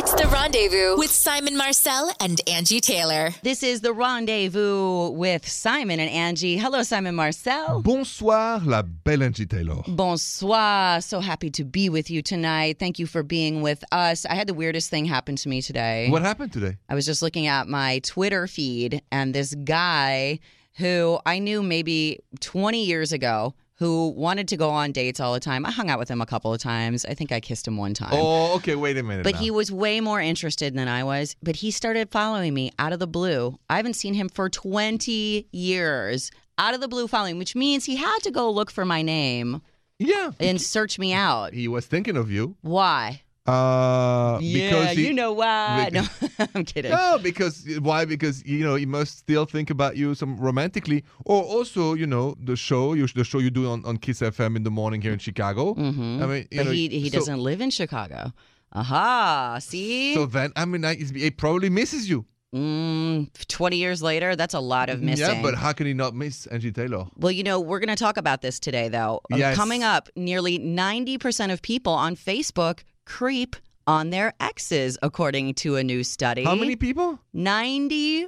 It's the rendezvous with Simon Marcel and Angie Taylor. This is the rendezvous with Simon and Angie. Hello, Simon Marcel. Bonsoir, la belle Angie Taylor. Bonsoir. So happy to be with you tonight. Thank you for being with us. I had the weirdest thing happen to me today. What happened today? I was just looking at my Twitter feed, and this guy who I knew maybe 20 years ago who wanted to go on dates all the time. I hung out with him a couple of times. I think I kissed him one time. Oh, okay, wait a minute. But now. he was way more interested than I was. But he started following me out of the blue. I haven't seen him for 20 years. Out of the blue following, which means he had to go look for my name Yeah. and search me out. He was thinking of you. Why? Uh, Yeah, because he, you know why. No, because- I'm kidding. No, because why? Because you know he must still think about you some romantically, or also you know the show, you, the show you do on, on Kiss FM in the morning here in Chicago. hmm I mean, but know, he, he so- doesn't live in Chicago. Aha, see? So then, I mean, I, he probably misses you. mm, 20 years later, that's a lot of missing. Yeah, but how can he not miss Angie Taylor? Well, you know, we're going to talk about this today, though. Uh, Yes. Coming up, nearly 90% of people on Facebook creep on their exes, according to a new study. How many people? 90%.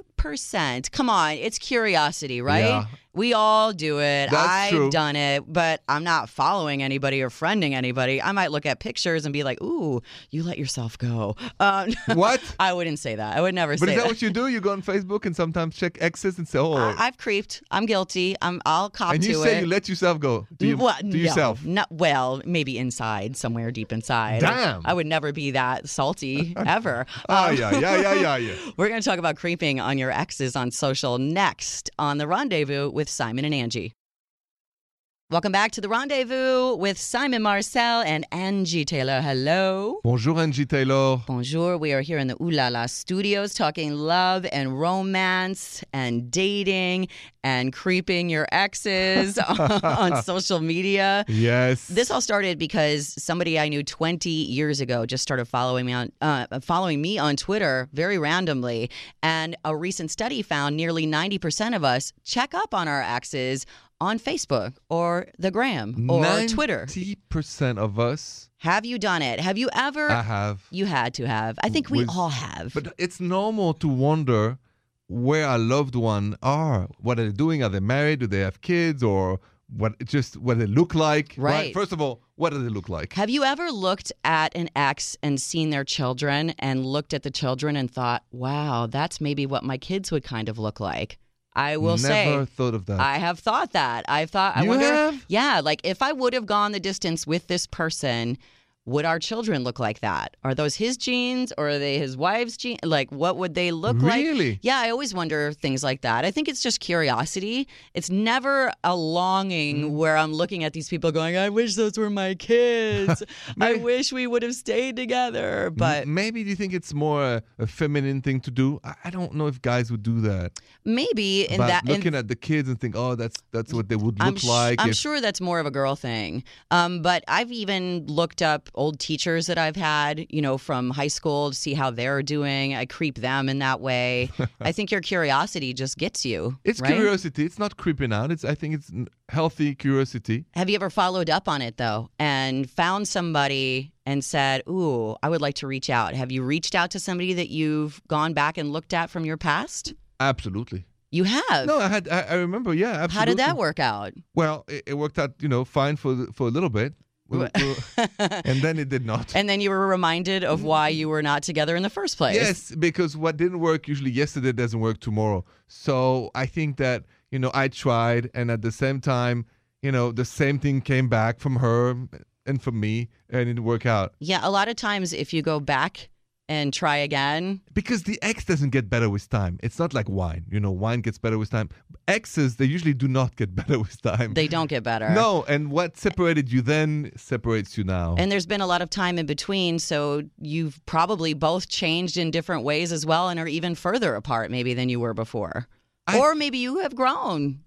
Come on, it's curiosity, right? Yeah. We all do it. That's I've true. done it, but I'm not following anybody or friending anybody. I might look at pictures and be like, ooh, you let yourself go. Um, What? I wouldn't say that. I would never But say that. But is that what you do? You go on Facebook and sometimes check exes and say, oh, I- I've creeped. I'm guilty. I'm, I'll cop and to you say you let yourself go to, you, Well, no, yourself. Not well, maybe inside, somewhere deep inside. Damn. I would never be that salty ever. Ah, Um, yeah, yeah, yeah, yeah, yeah. We're going to talk about creeping on your exes on social next on the rendezvous with Simon and Angie. Welcome back to the rendezvous with Simon Marcel and Angie Taylor. Hello. Bonjour, Angie Taylor. Bonjour. We are here in the Ooh La La studios talking love and romance and dating and creeping your exes on social media. Yes. This all started because somebody I knew 20 years ago just started following me on uh, following me on Twitter very randomly, and a recent study found nearly 90% of us check up on our exes on Facebook or the Gram or Twitter. 90% of us, Have you done it? Have you ever? I have. you had to have. I think we With- all have. But it's normal to wonder where our loved one are. What are they doing? Are they married? Do they have kids? Or what? Just what they look like? Right. First of all, what do they look like? Have you ever looked at an ex and seen their children and looked at the children and thought, wow, that's maybe what my kids would kind of look like? I will say, Never thought of that. I have thought that. I've thought, I You wonder, have? yeah, like if I would have gone the distance with this person, would our children look like that? Are those his genes or are they his wife's genes? Like, what would they look like? Really? Yeah, I always wonder things like that. I think it's just curiosity. It's never a longing Mm. where I'm looking at these people going, I wish those were my kids. I wish we would have stayed together. But maybe do you think it's more a, a feminine thing to do? I, I don't know if guys would do that. maybe in that in looking at the kids and think, oh, that's that's what they would I'm, look sh- like. I'm if- sure that's more of a girl thing. Um, but I've even looked up old teachers that I've had, you know, from high school to see how they're doing. I creep them in that way. I think your curiosity just gets you. It's right? curiosity. It's not creeping out. It's I think it's healthy curiosity. Have you ever followed up on it though and found somebody and said, Ooh, I would like to reach out? Have you reached out to somebody that you've gone back and looked at from your past? Absolutely. You have. No, I had. I, I remember. Yeah, absolutely. How did that work out? Well, it, it worked out, you know, fine for the- for a little bit, And then it did not. And then you were reminded of why you were not together in the first place. Yes, because what didn't work usually yesterday doesn't work tomorrow. So I think that you know I tried, and at the same time, you know, the same thing came back from her and from me, and it didn't work out Yeah, a lot of times if you go back and try again, because the ex doesn't get better with time. It's not like wine. You know, wine gets better with time. Exes they usually do not get better with time. they don't get better. no, and what separated you then separates you now. And there's been a lot of time in between, so you've probably both changed in different ways as well and are even further apart maybe than you were before. I- or maybe you have grown.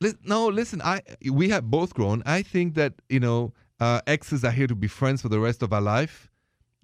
Lis- no, listen. I we have both grown. I think that you know uh, exes are here to be friends for the rest of our life,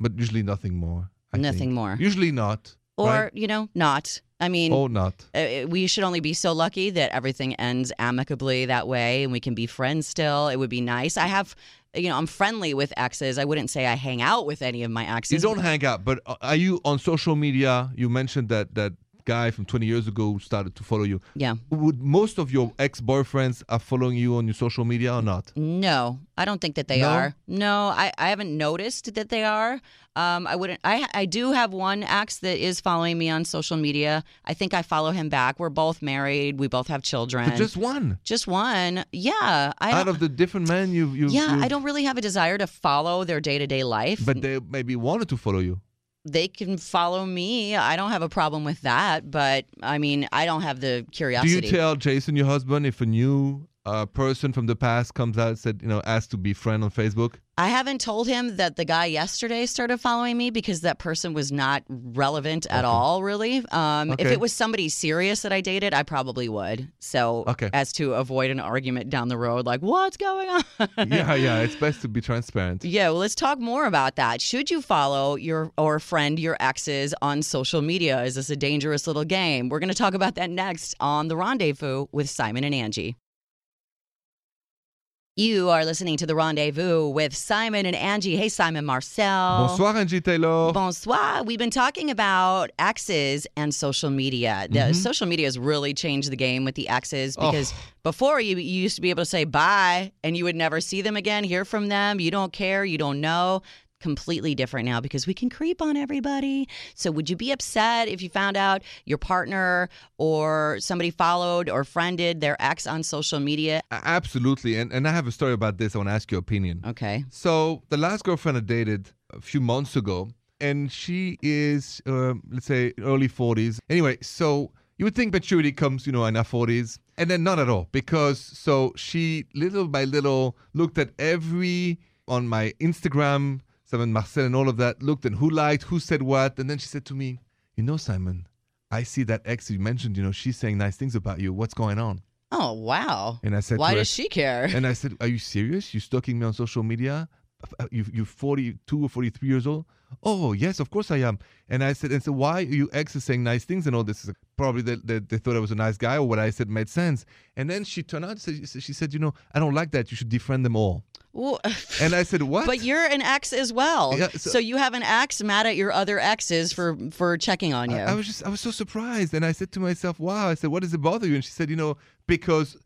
but usually nothing more. I Nothing think. more. Usually not. Or, right? you know, not. I mean, oh, not. uh, we should only be so lucky that everything ends amicably that way and we can be friends still. It would be nice. I have you know, I'm friendly with exes. I wouldn't say I hang out with any of my exes. You don't hang out, but uh, are you on social media? You mentioned that that guy from 20 years ago started to follow you. Yeah. Would most of your ex-boyfriends are following you on your social media or not? No, I don't think that they No? are. No, I, I haven't noticed that they are. Um, I wouldn't. I I do have one ex that is following me on social media. I think I follow him back. We're both married. We both have children. But just one Just one. Yeah. I out of the different men you you yeah. you- I don't really have a desire to follow their day to day life. But they maybe wanted to follow you. They can follow me. I don't have a problem with that. But I mean, I don't have the curiosity. Do you tell Jason, your husband, if a new uh, person from the past comes out said you know asked to be friend on Facebook? I haven't told him that the guy yesterday started following me because that person was not relevant at all, really. Um, If it was somebody serious that I dated, I probably would. So, Okay. as to avoid an argument down the road, like, what's going on? yeah, yeah. It's best to be transparent. Yeah, well, let's talk more about that. Should you follow your or friend your exes on social media? Is this a dangerous little game? We're going to talk about that next on The Rendezvous with Simon and Angie. You are listening to The Rendezvous with Simon and Angie. Hey, Simon Marcel. Bonsoir, Angie Taylor. Bonsoir. We've been talking about exes and social media. The mm-hmm. social media has really changed the game with the exes Oh. because before you, you used to be able to say bye and you would never see them again, hear from them. You don't care, you don't know. Completely different now because we can creep on everybody. So, would you be upset if you found out your partner or somebody followed or friended their ex on social media? Absolutely. And and I have a story about this. I want to ask your opinion. Okay. So the last girlfriend I dated a few months ago, and she is, um, let's say, early 40s. Anyway, so you would think maturity comes, you know, in her 40s, and then not at all, because so she little by little looked at every on my Instagram, Simon Marcel, and all of that, looked and who liked, who said what, and then she said to me, "You know, Simon, I see that ex you mentioned. You know, she's saying nice things about you. What's going on?" Oh, wow. And I said, Why to her, does she care? and I said, "Are you serious? You stalking me on social media? Uh, You you 42 or 43 years old? Oh yes, of course I am." And I said, "And so why are you exes saying nice things and all this?" Probably that they, they thought I was a nice guy or what I said made sense. And then she turned out, she she said, "You know, I don't like that. You should defriend them all." Well, And I said, "What?" But you're an ex as well. Yeah, so, so- you have an ex mad at your other exes for for checking on you. I, I was just I was so surprised, and I said to myself, "Wow!" I said, "What does it bother you?" And she said, "You know, because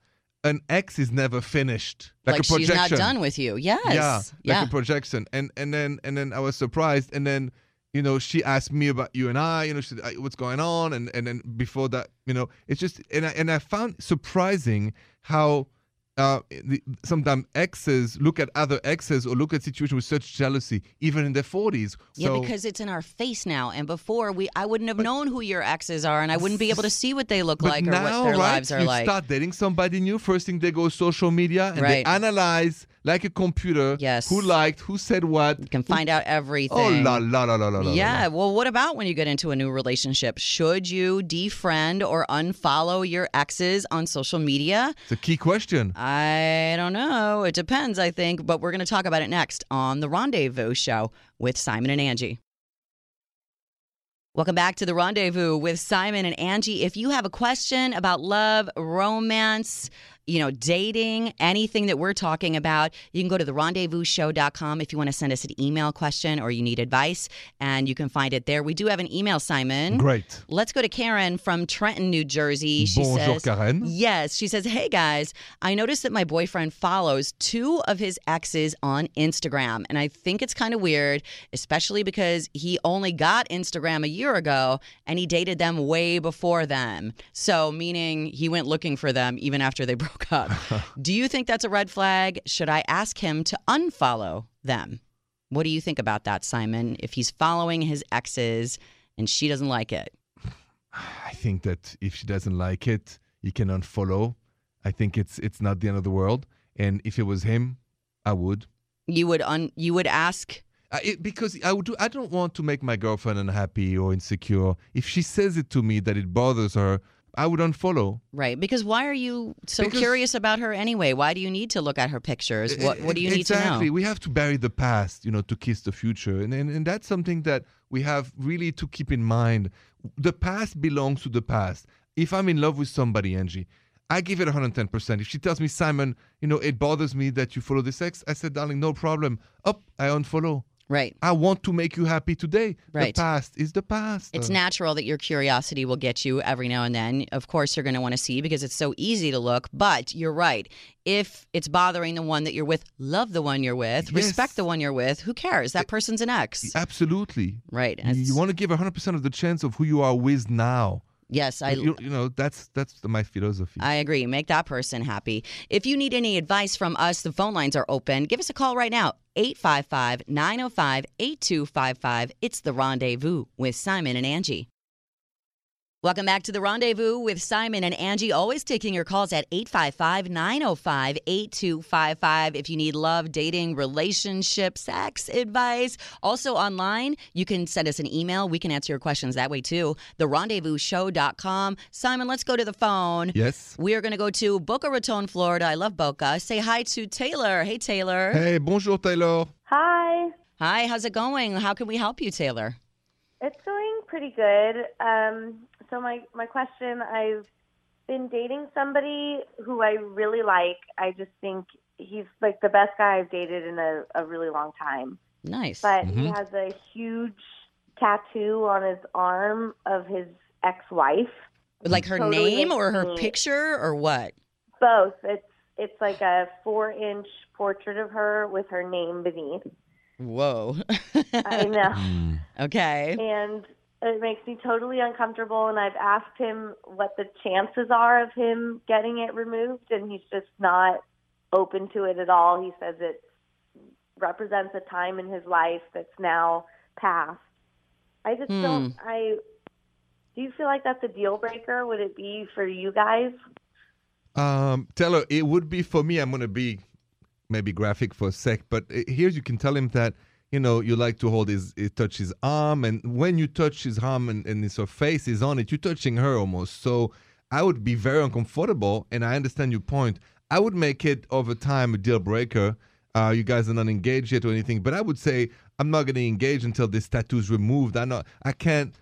an ex is never finished, like, like a she's not done with you. Yes. Yeah, Yeah. like a projection. And and then and then I was surprised. And then you know she asked me about you and I. You know, she said, "Uh, "What's going on?" And and then before that, you know, it's just and I and I found surprising how. Uh, sometimes exes look at other exes or look at situations with such jealousy, even in their forties. yeah, so, because it's in our face now. And before we I wouldn't have known who your exes are and I wouldn't be able to see what they look but like or what their right, lives are you like. start dating somebody new. First thing they go social media and Right. they analyze like a computer. Yes. Who liked? Who said what? you can find out everything. Oh la la la la la la. la. Yeah. Well, what about when you get into a new relationship? Should you defriend or unfollow your exes on social media? It's a key question. I don't know. It depends, I think, but we're going to talk about it next on The Rendezvous Show with Simon and Angie. Welcome back to The Rendezvous with Simon and Angie. If you have a question about love, romance, you know, dating, anything that we're talking about, you can go to therendezvousshow.com if you want to send us an email question or you need advice, and you can find it there. We do have an email, Simon. Great. Let's go to Karen from Trenton, New Jersey. She Bonjour, says, Karen. Yes, she says, "Hey guys, I noticed that my boyfriend follows two of his exes on Instagram, and I think it's kind of weird, especially because he only got Instagram a year ago and he dated them way before them. So, meaning he went looking for them even after they broke up. do you think that's a red flag? Should I ask him to unfollow them? What do you think about that, Simon? If he's following his exes and she doesn't like it?" I think that if she doesn't like it, you can unfollow. I think it's it's not the end of the world. And if it was him, I would. You would un you would ask Uh, it, because I would do. I don't want to make my girlfriend unhappy or insecure. If she says it to me that it bothers her, I would unfollow. right because why are you so Because- curious about her anyway? Why do you need to look at her pictures? What what do you need exactly. to know? We have to bury the past, you know, to kiss the future, and, and and that's something that we have really to keep in mind. The past belongs to the past. If I'm in love with somebody, Angie, I give it 110%. If she tells me, Simon, you know, it bothers me that you follow this ex, I said, darling, no problem. Up, I unfollow. Right. I want to make you happy today. Right. The past is the past. It's natural that your curiosity will get you every now and then. Of course, you're going to want to see because it's so easy to look. But you're right. If it's bothering the one that you're with, love the one you're with, Yes. respect the one you're with. Who cares? That eh, person's an ex. Absolutely. Right. You, It's- you want to give 100% of the chance of who you are with now. Yes, I. you, you know, that's that's my philosophy. I agree. Make that person happy. If you need any advice from us, the phone lines are open. Give us a call right now 855 905 8255. It's the rendezvous with Simon and Angie. Welcome back to the rendezvous with Simon and Angie. Always taking your calls at 855 905 8255. If you need love, dating, relationship, sex advice. Also online, you can send us an email. We can answer your questions that way too. TheRendezvousshow.com. Simon, let's go to the phone. yes. We are going to go to Boca Raton, Florida. I love Boca. Say hi to Taylor. Hey, Taylor. Hey, bonjour, Taylor. Hi. Hi, how's it going? How can we help you, Taylor? It's going pretty good. Um, so my my question, I've been dating somebody who I really like. I just think he's like the best guy I've dated in a, a really long time. Nice. But he Mhm. has a huge tattoo on his arm of his ex-wife. like her totally name or her makes me- picture or what? Both. It's it's like a four-inch portrait of her with her name beneath. Whoa. I know. Hmm. okay. and it makes me totally uncomfortable and I've asked him what the chances are of him getting it removed and he's just not open to it at all. He says it represents a time in his life that's now past. I just don't I do you feel like that's a deal breaker? Would it be for you guys? Um, her it would be for me. I'm going to be maybe graphic for a sec, but uh, here you can tell him that you know you like to hold his, uh, touch his arm, and when you touch his arm and, and his face is on it, you're touching her almost. So I would be very uncomfortable, and I understand your point. I would make it over time a deal breaker. Uh, you guys are not engaged yet or anything, but I would say I'm not going to engage until this tattoo is removed. I not, I can't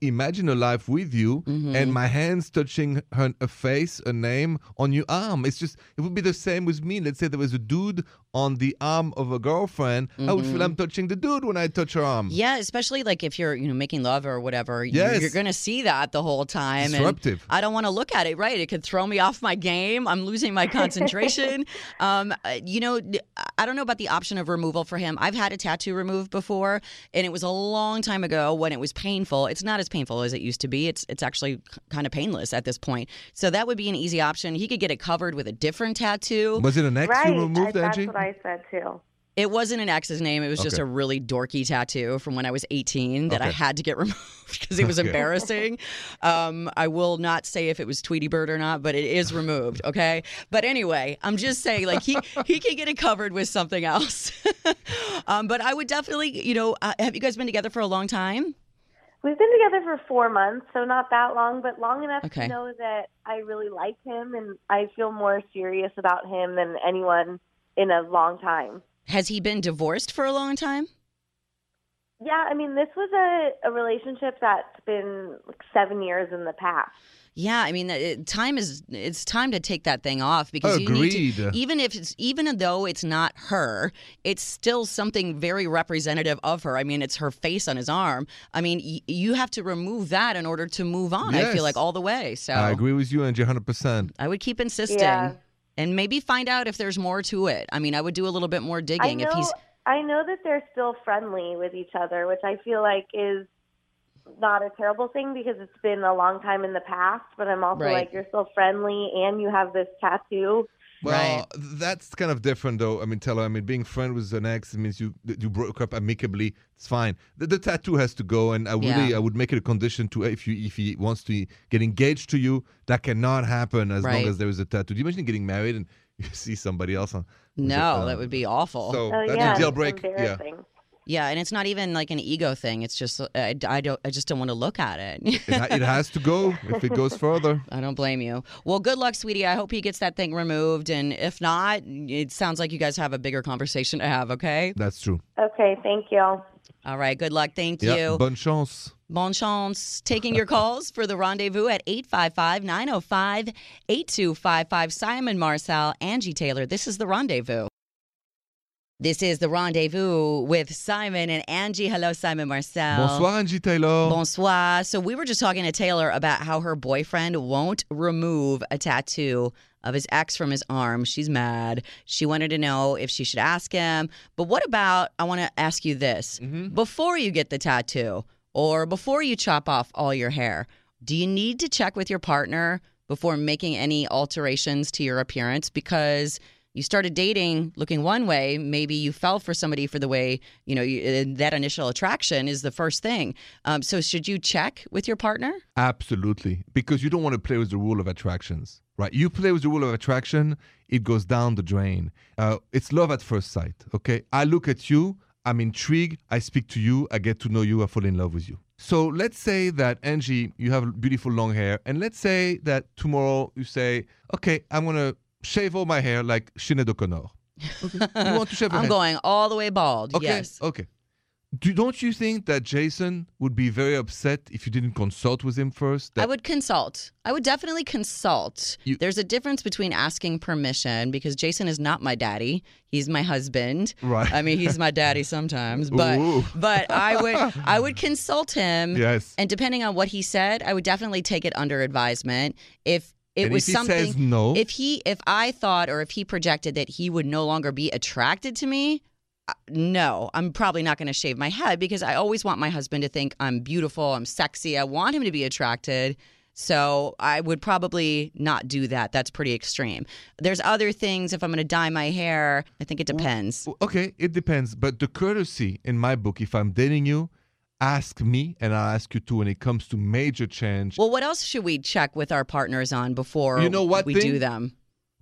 imagine a life with you and my hands touching her a face, a name on your arm. It's just it would be the same with me. Let's say there was a dude on the arm of a girlfriend. I would feel I'm touching the dude when I touch her arm. Yeah, especially like if you're, you know, making love or whatever, Yes. you're going to see that the whole time. and Disruptive. I don't want to look at it, right? It could throw me off my game. I'm losing my concentration. um, uh, you know, I don't know about the option of removal for him. I've had a tattoo removed before, and it was a long time ago when it was painful. It's not as painful as it used to be. It's it's actually kind of painless at this point. So that would be an easy option. He could get it covered with a different tattoo. Was it an ex right. you removed, I, that's what I said too. It wasn't an ex's name. It was just Okay. a really dorky tattoo from when I was 18 that I had to get removed because it was Okay. embarrassing. Um, I will not say if it was Tweety Bird or not, but it is removed. Okay. But anyway, I'm just saying, like he he can get it covered with something else. um, but I would definitely, you know, uh, have you guys been together for a long time? We've been together for four months, so not that long, but long enough Okay. to know that I really like him and I feel more serious about him than anyone in a long time. Has he been divorced for a long time? Yeah, I mean, this was a, a relationship that's been like seven years in the past. Yeah, I mean, it, time is it's time to take that thing off because you need to, even if it's even though it's not her, it's still something very representative of her. I mean, it's her face on his arm. I mean, y- you have to remove that in order to move on. I feel like all the way. So I agree with you, Angie, 100%. I would keep insisting Yeah. and maybe find out if there's more to it. I mean, I would do a little bit more digging know, if he's I know that they're still friendly with each other, which I feel like is not a terrible thing because it's been a long time in the past. But I'm also Right. like, you're still friendly and you have this tattoo. Well, Right. that's kind of different, though. I mean, tell her. I mean, being friend with an ex means you you broke up amicably. It's fine. The, the tattoo has to go, and I really Yeah. I would make it a condition to if you if he wants to get engaged to you, that cannot happen as Right. long as there is a tattoo. Do you imagine getting married and you see somebody else on? who's a- no, uh, that would be awful. So Oh that's yeah, a deal it's break. Yeah. Embarrassing. Yeah, and it's not even like an ego thing. It's just uh, I, I don't I just don't want to look at it. It, it has to go if it goes further. I don't blame you. Well, good luck, sweetie. I hope he gets that thing removed, and if not, it sounds like you guys have a bigger conversation to have. Okay. That's true. Okay, thank you. All right. Good luck. Thank Yeah. you. Bonne chance. Bon chance. Taking your calls for the rendezvous at 855 905 8255. Simon Marcel, Angie Taylor. This is the rendezvous. This is the rendezvous with Simon and Angie. Hello, Simon Marcel. Bonsoir, Angie Taylor. Bonsoir. So we were just talking to Taylor about how her boyfriend won't remove a tattoo of his ex from his arm. She's mad. She wanted to know if she should ask him. But what about I want to ask you this. Mm-hmm. Before you get the tattoo or before you chop off all your hair, do you need to check with your partner before making any alterations to your appearance because you started dating looking one way maybe you fell for somebody for the way you know you, uh, that initial attraction is the first thing um, so should you check with your partner Absolutely. Because you don't want to play with the rule of attractions, right? You play with the rule of attraction, it goes down the drain. Uh, it's love at first sight, okay? I look at you, I'm intrigued, I speak to you, I get to know you, I fall in love with you. So let's say that, Angie, you have beautiful long hair, and let's say that tomorrow you say, okay, I'm to shave all my hair like Sinead O'Connor. Okay. You want to shave i'm hair? going all the way bald Okay. yes Okay. Do, don't you think that Jason would be very upset if you didn't consult with him first? I would consult. I would definitely consult. You- There's a difference between asking permission because Jason is not my daddy. He's my husband. Right. I mean, he's my daddy sometimes, but Ooh. but I would I would consult him. Yes. And depending on what he said, I would definitely take it under advisement. If it And was something no? if he if I thought or if he projected that he would no longer be attracted to me, uh, no, I'm probably not going to shave my head because I always want my husband to think I'm beautiful, I'm sexy. I want him to be attracted. So I would probably not do that. That's pretty extreme. There's other things. If I'm going to dye my hair, I think it depends. Okay, it depends. But the courtesy in my book, if I'm dating you, ask me and I'll ask you too when it comes to major change. Well, what else should we check with our partners on before You know what we thing? do them?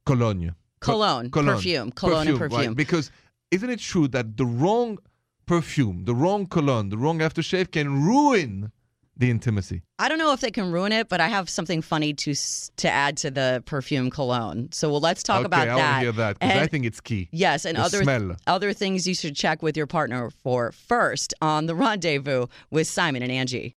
cologne. Co- Cologne, perfume, cologne and right, perfume. Because isn't it true that the wrong perfume, the wrong cologne, the wrong aftershave can ruin the intimacy? I don't know if they can ruin it, but I have something funny to to add to the perfume cologne. So well, let's talk okay, about I that. want to hear that because I think it's key. Yes, and The other smell. other things you should check with your partner for first on the rendezvous with Simon and Angie.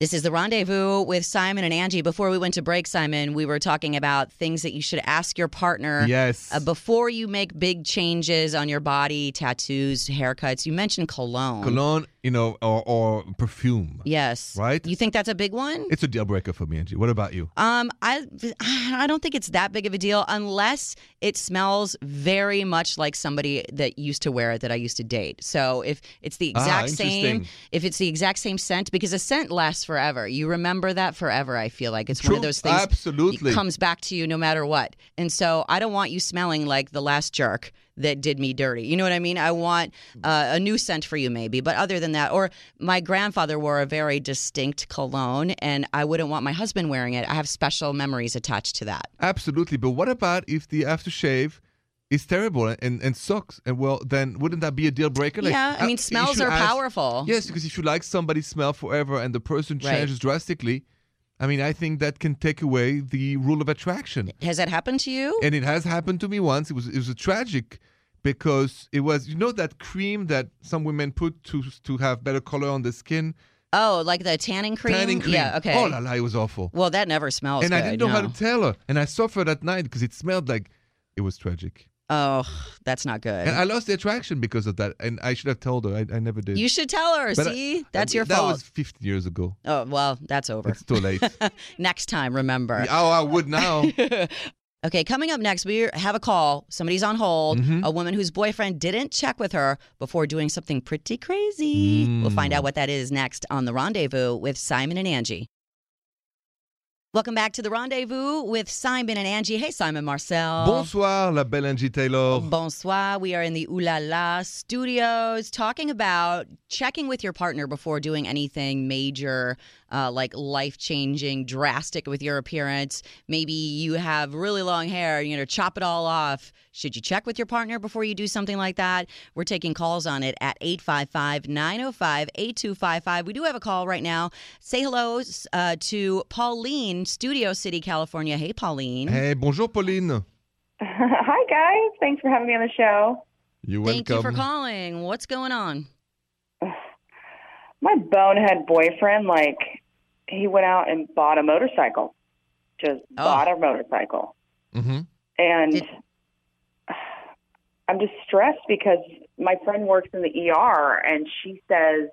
This is the rendezvous with Simon and Angie. Before we went to break, Simon, we were talking about things that you should ask your partner Yes. uh, before you make big changes on your body, tattoos, haircuts. You mentioned cologne. cologne, you know, or, or perfume. Yes. Right? You think that's a big one? It's a deal breaker for me, Angie. What about you? Um, I I don't think it's that big of a deal unless it smells very much like somebody that used to wear it that I used to date. So if it's the Ah, exact same, if it's the exact same scent, because a scent lasts forever. You remember that forever. I feel like it's one of those things. Absolutely. comes back to you no matter what. And so I don't want you smelling like the last jerk that did me dirty. You know what I mean? I want uh, a new scent for you, maybe. But other than that, or my grandfather wore a very distinct cologne, and I wouldn't want my husband wearing it. I have special memories attached to that. Absolutely. But what about if the aftershave is terrible and, and sucks? And well, then wouldn't that be a deal breaker? yeah, I uh, mean, smells are ask- powerful. Yes, because if you like somebody's smell forever and the person Right. changes drastically, I mean, I think that can take away the rule of attraction. Has that happened to you? And it has happened to me once. It was it was a tragic because it was you know that cream that some women put to to have better color on the skin, oh, like the tanning cream? tanning cream. Yeah, okay. Oh la la, it was awful. well, that never smells and good. I didn't know how to tell her, and I suffered at night because it smelled like it was tragic. Oh, that's not good. And I lost the attraction because of that. And I should have told her. I, I never did. you should tell her. But I- See, that's your that fault. That was 50 years ago. Oh, well, that's over. It's too late. Next time, remember. oh, I would now. Okay, coming up next, we have a call. Somebody's on hold. Mhm. A woman whose boyfriend didn't check with her before doing something pretty crazy. We'll find Mm. out what that is next on The Rendezvous with Simon and Angie. Welcome back to the rendezvous with Simon and Angie. Hey, Simon Marcel. Bonsoir, la belle Angie Taylor. Bonsoir. We are in the Ooh La La studios talking about checking with your partner before doing anything major, uh, like life changing, drastic with your appearance. Maybe you have really long hair, you know, chop it all off. Should you check with your partner before you do something like that? We're taking calls on it at 855 905 8255. We do have a call right now. Say hello uh, to Pauline, Studio City, California. Hey, Pauline. Hey, bonjour, Pauline. Hi, guys. Thanks for having me on the show. You're welcome. Thank you for calling. What's going on? My bonehead boyfriend, like, he went out and bought a motorcycle. Just Oh. bought a motorcycle. hmm And Did- I'm just stressed because my friend works in the ER and she says,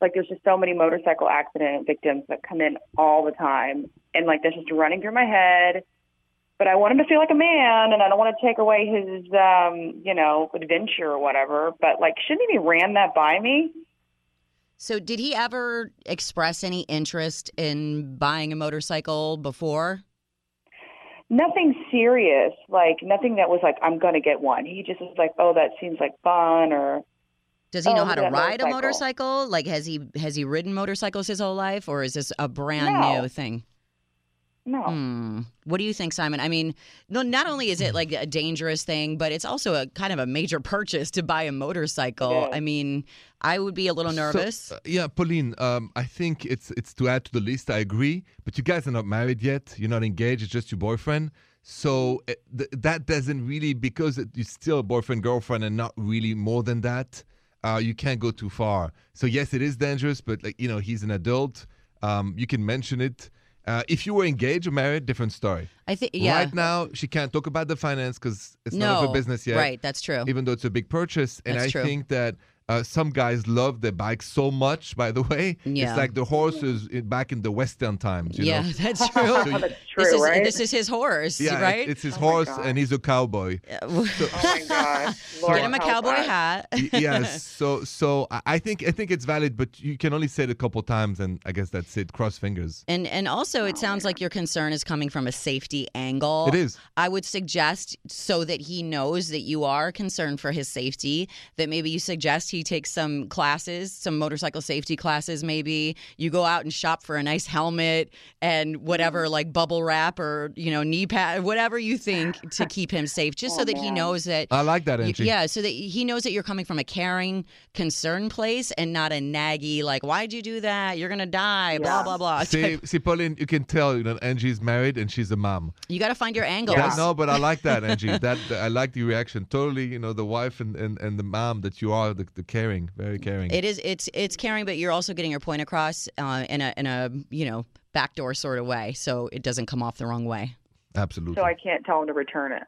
like, there's just so many motorcycle accident victims that come in all the time. And, like, that's just running through my head. But I want him to feel like a man, and I don't want to take away his, um, you know, adventure or whatever. But, like, shouldn't he be ran that by me? So, did he ever express any interest in buying a motorcycle before? nothing serious, like nothing that was like I'm gonna get one. He just was like, oh, that seems like fun, or Does he Oh, know how to ride a motorcycle. motorcycle? Like, has he has he ridden motorcycles his whole life, or is this a brand No. new thing? No. Hmm. What do you think, Simon? I mean, no. Not only is it like a dangerous thing, but it's also a kind of a major purchase to buy a motorcycle. It is. I mean, I would be a little So, nervous. uh, yeah, Pauline. Um, I think it's it's to add to the list. I agree, but you guys are not married yet. You're not engaged. It's just your boyfriend. So uh, th- that doesn't really because it- you're still a boyfriend girlfriend and not really more than that. Uh, you can't go too far. So yes, it is dangerous, but like you know, he's an adult. Um, you can mention it. Uh, if you were engaged or married, different story. I think. Yeah. Right now, she can't talk about the finance because it's no. none of her business yet. Right. That's true. even though it's a big purchase. And That's I true. think that uh, some guys love their bikes so much. By the way, Yeah. it's like the horses in, back in the Western times. You yeah, know? that's true. Oh, that's true, this is right? this is his horse, Yeah, right? it's his Oh horse, and he's a cowboy. oh my gosh, Lord Get him a cowboy hat. Y- yes. So, so I- I think I think it's valid, but you can only say it a couple times, and I guess that's it. Cross fingers. And and also, Oh, it sounds like your concern is coming from a safety angle. It is. I would suggest, so that he knows that you are concerned for his safety, that maybe you suggest he takes some classes, some motorcycle safety classes. Maybe you go out and shop for a nice helmet and whatever, Mm-hmm. like bubble wrap or you know knee pad, whatever you think to keep him safe, just so Oh, that he knows that. I like that, Angie. yeah, so that he knows that you're coming from a caring, concerned place and not a naggy, like, why'd you do that? You're going to die, blah, Yeah. blah, blah. See, see, Pauline, you can tell you know Angie's married and she's a mom. You got to find your angles. That- no, but I like that, Angie. that I like the reaction. Totally, you know, the wife and, and, and the mom that you are, the, the caring, very caring. It is. It's it's caring, but you're also getting your point across uh, in a in a you know backdoor sort of way, so it doesn't come off the wrong way. Absolutely. So I can't tell him to return it.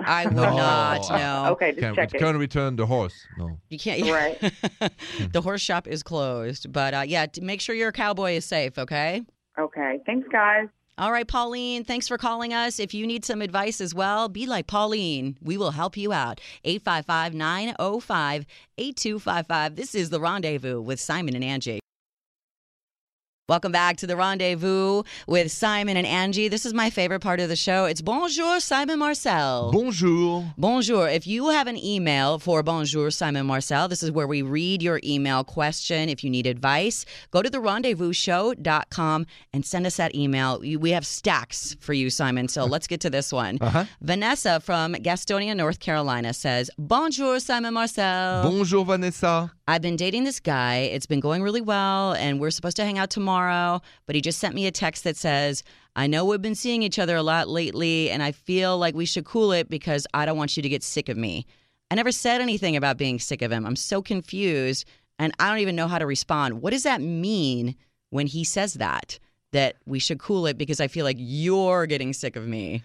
I would No. not. No, Okay, just Can't, check it. can't return the horse. No. you can't. Right. the horse shop is closed, but uh, yeah, make sure your cowboy is safe. Okay. Okay, thanks, guys. All right, Pauline, thanks for calling us. If you need some advice as well, be like Pauline. We will help you out. 855 905 8255. This is The Rendezvous with Simon and Angie. Welcome back to The Rendezvous with Simon and Angie. This is my favorite part of the show. It's Bonjour, Simon Marcel. Bonjour. Bonjour. If you have an email for Bonjour Simon Marcel, this is where we read your email question. If you need advice, go to the rendezvousshow.com and send us that email. We have stacks for you, Simon. So let's get to this one. Uh-huh. Vanessa from Gastonia, North Carolina says, Bonjour Simon Marcel. Bonjour, Vanessa. I've been dating this guy. It's been going really well, and we're supposed to hang out tomorrow. But he just sent me a text that says, I know we've been seeing each other a lot lately, and I feel like we should cool it because I don't want you to get sick of me. I never said anything about being sick of him. I'm so confused, and I don't even know how to respond. What does that mean when he says that? That we should cool it because I feel like you're getting sick of me.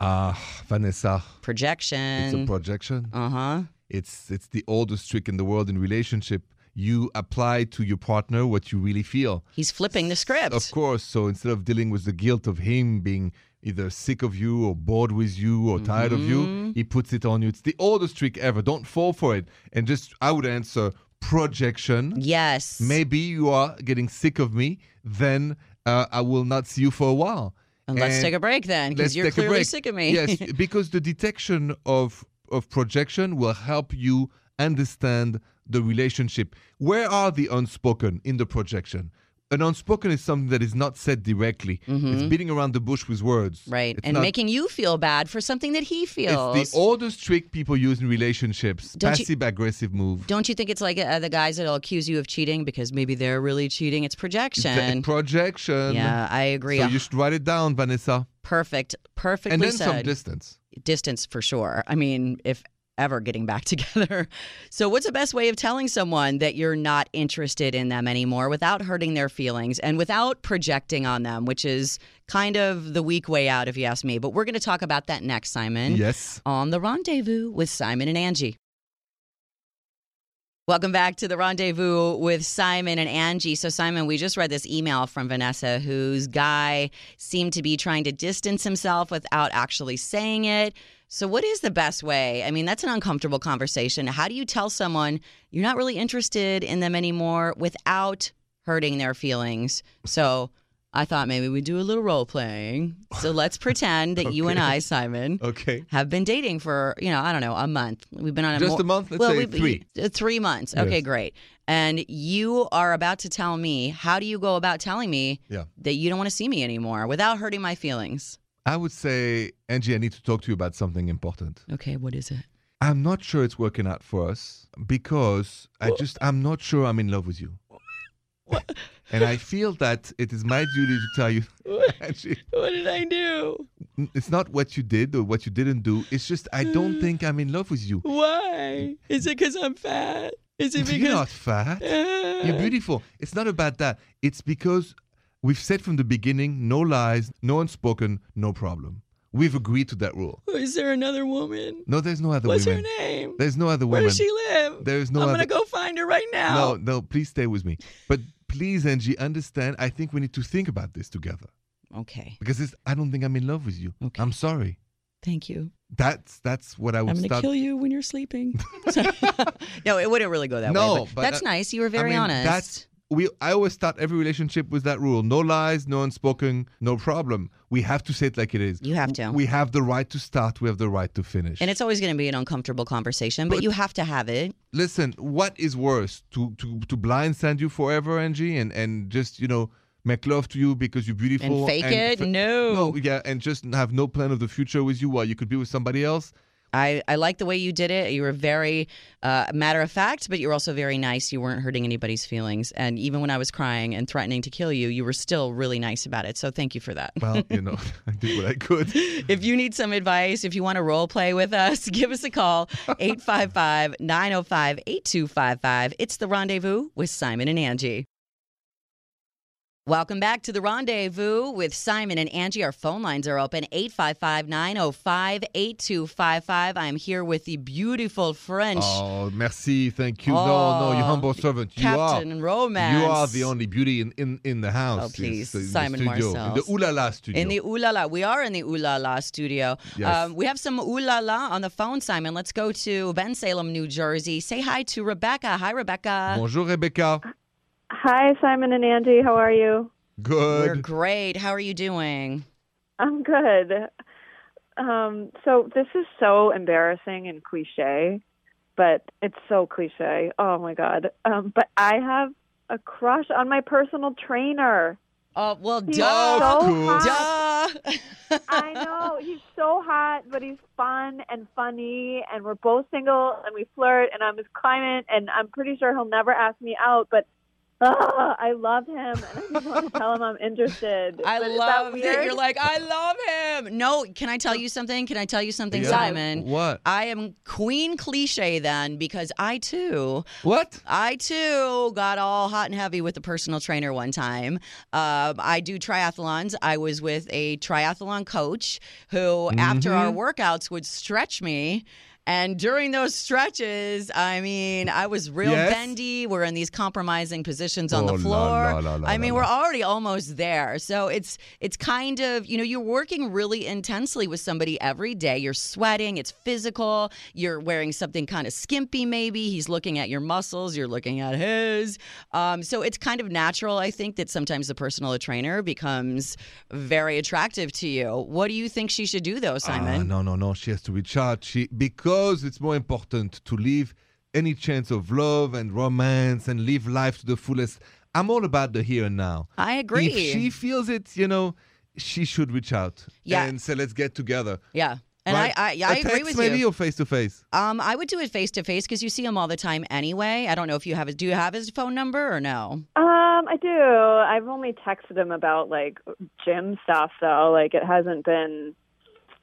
Ah, Vanessa. Projection. It's a Projection. projection. Uh huh. It's it's the oldest trick in the world in relationship. You apply to your partner what you really feel. He's flipping the script. Of course. So instead of dealing with the guilt of him being either sick of you or bored with you or tired of you, he puts it on you. It's the oldest trick ever. Don't fall for it. And just I would answer projection. Yes. Maybe you are getting sick of me. Then uh, I will not see you for a while. And let's take a break then, because you're clearly sick of me. yes, because the detection of of projection will help you understand the relationship. Where are the unspoken in the projection? An unspoken is something that is not said directly. It's beating around the bush with words. Mm-hmm. right. It's and not- making you feel bad for something that he feels. It's the oldest trick people use in relationships. Don't you- Passive aggressive move. Don't you think it's like uh, the guys that'll accuse you of cheating because maybe they're really cheating? It's projection. The projection. yeah, I agree. So you should write it down, Vanessa. Perfect. Perfectly And then said. some distance. Distance for sure. I mean, if ever getting back together. So, what's the best way of telling someone that you're not interested in them anymore without hurting their feelings and without projecting on them, which is kind of the weak way out, if you ask me? But we're going to talk about that next, Simon, Yes. on the rendezvous with Simon and Angie. Welcome back to the rendezvous with Simon and Angie. So, Simon, we just read this email from Vanessa, whose guy seemed to be trying to distance himself without actually saying it. So, what is the best way? I mean, that's an uncomfortable conversation. How do you tell someone you're not really interested in them anymore without hurting their feelings? So, I thought maybe we'd do a little role playing. So, let's pretend that you and I, Simon, Okay. have been dating for you know I don't know a month. We've been on a Just more- a month? Let's well, say three. uh, three months. Okay, great. And you are about to tell me how do you go about telling me Yeah. that you don't want to see me anymore without hurting my feelings? I would say, Angie, I need to talk to you about something important. Okay, what is it? I'm not sure it's working out for us because I just, I'm not sure I'm in love with you. And I feel that it is my duty to tell you, Angie, What did I do? it's not what you did or what you didn't do. It's just, I don't think I'm in love with you. Why? Is it because I'm fat? Is it because You're not fat. Ah. You're beautiful. It's not about that. It's because we've said from the beginning no lies, no unspoken, no problem. We've agreed to that rule. Oh, is there another woman? No, there's no other woman what's her name? There's no other woman. Where does she live? There's no I'm other. Gonna go find her right now. No, no, please stay with me. But please, Angie, understand. I think we need to think about this together Okay, because it's, I don't think I'm in love with you. Okay. I'm sorry. thank you. That's that's what I would I'm gonna start. kill you when you're sleeping. no, it wouldn't really go that No, way. but that's that- nice. You were very I mean, honest. That's we. I always start every relationship with that rule: no lies, no unspoken, no problem. We have to say it like it is. You have to. We have the right to start. We have the right to finish. and it's always going to be an uncomfortable conversation, but, But- you have to have it. listen, what is worse to to to blindside you forever, Angie, and and just you know make love to you because you're beautiful And fake it? fa- No. no, yeah, and just have no plan of the future with you while you could be with somebody else. I, I like the way you did it. You were very uh, matter of fact, but you were also very nice. You weren't hurting anybody's feelings. And even when I was crying and threatening to kill you, you were still really nice about it. So thank you for that. Well, you know, I did what I could. if you need some advice, if you want to role play with us, give us a call 855 905 8255. It's the rendezvous with Simon and Angie. Welcome back to the rendezvous with Simon and Angie. Our phone lines are open 855 905 8255. I am here with the beautiful French Oh, merci, thank you. no, no, you Oh, humble servant. You Captain are. Romance. You are the only beauty in, in, in the house. Oh, please, Yes, in the Simon studio, Marcel. In the Ooh La La studio. In the Ooh La La. We are in the Ooh La La studio. Yes. Um, we have some Ooh La La on the phone, Simon. Let's go to Bensalem, New Jersey. Say hi to Rebecca. Hi, Rebecca. Bonjour, Rebecca. Hi, Simon and Angie. How are you? Good. We're great. How are you doing? I'm good. Um, so this is so embarrassing and cliche, but it's so cliche. Oh my god. Um, but I have a crush on my personal trainer. Oh, well, He's duh. so cool. hot. Duh. I know he's so hot, but he's fun and funny, and we're both single, and we flirt, and I'm his client, and I'm pretty sure he'll never ask me out, but. Uh, I love him, and I just want to tell him I'm interested. I But love that, that, you're like, I love him. No, can I tell you something? Can I tell you something, Yeah. Simon? What? I am queen cliche then because I too What? I too got all hot and heavy with a personal trainer one time. Um, I do triathlons. I was with a triathlon coach who, after our Mm-hmm. workouts, would stretch me. And during those stretches, I mean, I was real Yes. bendy. We're in these compromising positions on Oh, the floor. la, la, la, I mean, we're already almost there. So it's it's kind of, you know, you're working really intensely with somebody every day. You're sweating, it's physical. You're wearing something kind of skimpy maybe. He's looking at your muscles, you're looking at his. Um, so it's kind of natural, I think, that sometimes the personal trainer becomes very attractive to you. What do you think she should do though, Ah, Simon? no, no, no. She has to reach out. She because it's more important to live any chance of love and romance and live life to the fullest. I'm all about the here and now. I agree. If she feels it, you know, she should reach out Yeah. and say, "Let's get together." yeah. And Right? I, I, yeah, A I agree with maybe you. or face to face. Um, I would do it face to face because you see him all the time anyway. I don't know if you have his. Do you have his phone number or no? Um, I do. I've only texted him about like gym stuff though. Like it hasn't been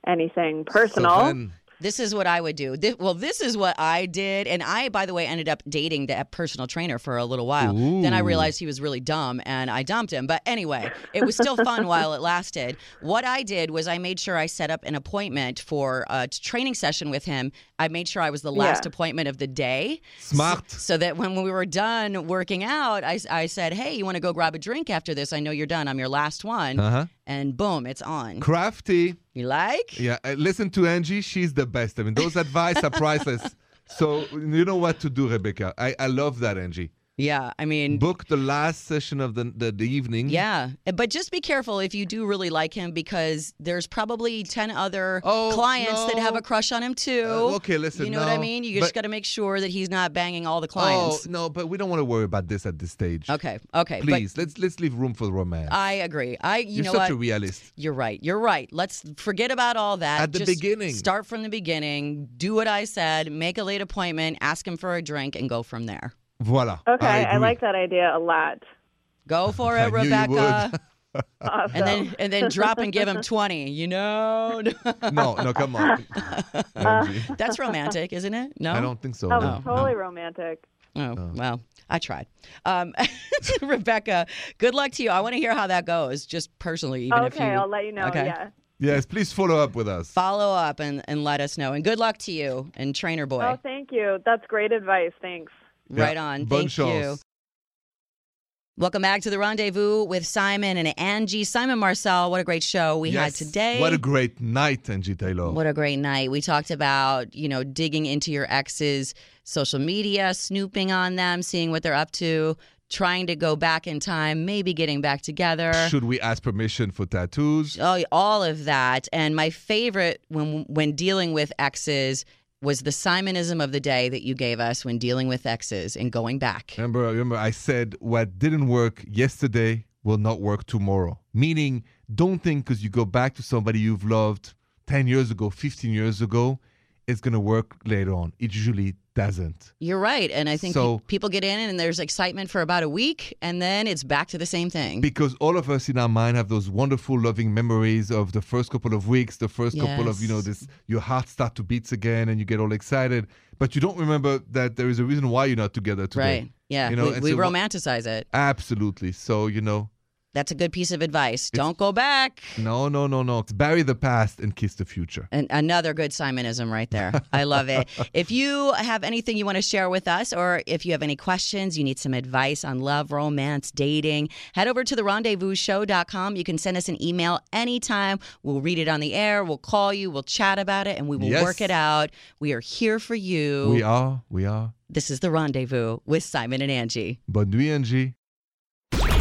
anything personal. So then, This is what I would do. This, well, this is what I did, and I, by the way, ended up dating the personal trainer for a little while. Then I realized he was really dumb, and I dumped him. But anyway, it was still fun while it lasted. What I did was I made sure I set up an appointment for a training session with him. I made sure I was the last Yeah. appointment of the day. Smart. So that when we were done working out, I, I said, "Hey, you want to go grab a drink after this? I know you're done. I'm your last one." uh huh. And boom, it's on. Crafty. You like? Yeah, uh, listen to Angie. She's the best. I mean, those advice are priceless. So you know what to do, Rebecca. I, I love that, Angie. Yeah. I mean, Book the last session of the the, the evening. Yeah, but just be careful if you do really like him because there's probably 10 other Oh, clients that have a crush on him too. Uh, okay, listen, You know what I mean? You just got to make sure that he's not banging all the Oh clients. no, but we don't want to worry about this at this stage. Okay, okay. Please, let's let's leave room for romance. I agree. I you You're know such what? a realist. You're right. You're right. Let's forget about all that. At the Just beginning. Start from the beginning. Do what I said. Make a late appointment. Ask him for a drink and go from there. Voila. Okay, I, agree. like that idea a lot. Go for I it, knew you Rebecca. Awesome. And then and then drop and give him 20. You know? no, no, come on. Angie. That's romantic, isn't it? No. I don't think so. that no. was totally romantic. Oh, well, I tried. Um, Rebecca, good luck to you. I want to hear how that goes, just personally, even if you okay, I'll let you know. Okay. Yeah. Yes, please follow up with us. follow up and, and let us know. And good luck to you and Trainer Boy. Oh, thank you. That's great advice. Thanks. Right Yeah, on. bonne Thank you. Welcome back to the rendezvous with Simon and Angie. Simon Marcel, what a great show we had today. What a great night, Angie Taylor. What a great night. We talked about, you know, digging into your ex's social media, snooping on them, seeing what they're up to, trying to go back in time, maybe getting back together. Should we ask permission for tattoos? Oh, all of that. And my favorite when when dealing with exes was the Simonism of the day that you gave us when dealing with exes and going back. Remember, remember, I said what didn't work yesterday will not work tomorrow. Meaning, don't think because you go back to somebody you've loved 10 years ago, 15 years ago, it's going to work later on. It usually doesn't. You're right. And I think So- pe- people get in and there's excitement for about a week and then it's back to the same thing. Because all of us in our mind have those wonderful, loving memories of the first couple of weeks, the first couple of, you know, this, your heart start to beat again and you get all excited. But you don't remember that there is a reason why you're not together today. right. Yeah. You know, we we so romanticize it. Absolutely. So, you know, That's a good piece of advice. Don't go back. no, no, no, no. Bury the past and kiss the future. And another good Simonism right there. I love it. If you have anything you want to share with us, or if you have any questions, you need some advice on love, romance, dating, head over to the rendezvousshow.com. You can send us an email anytime. We'll read it on the air. We'll call you. We'll chat about it and we will Yes. work it out. We are here for you. We are, we are. This is the rendezvous with Simon and Angie. Bonne nuit, Angie.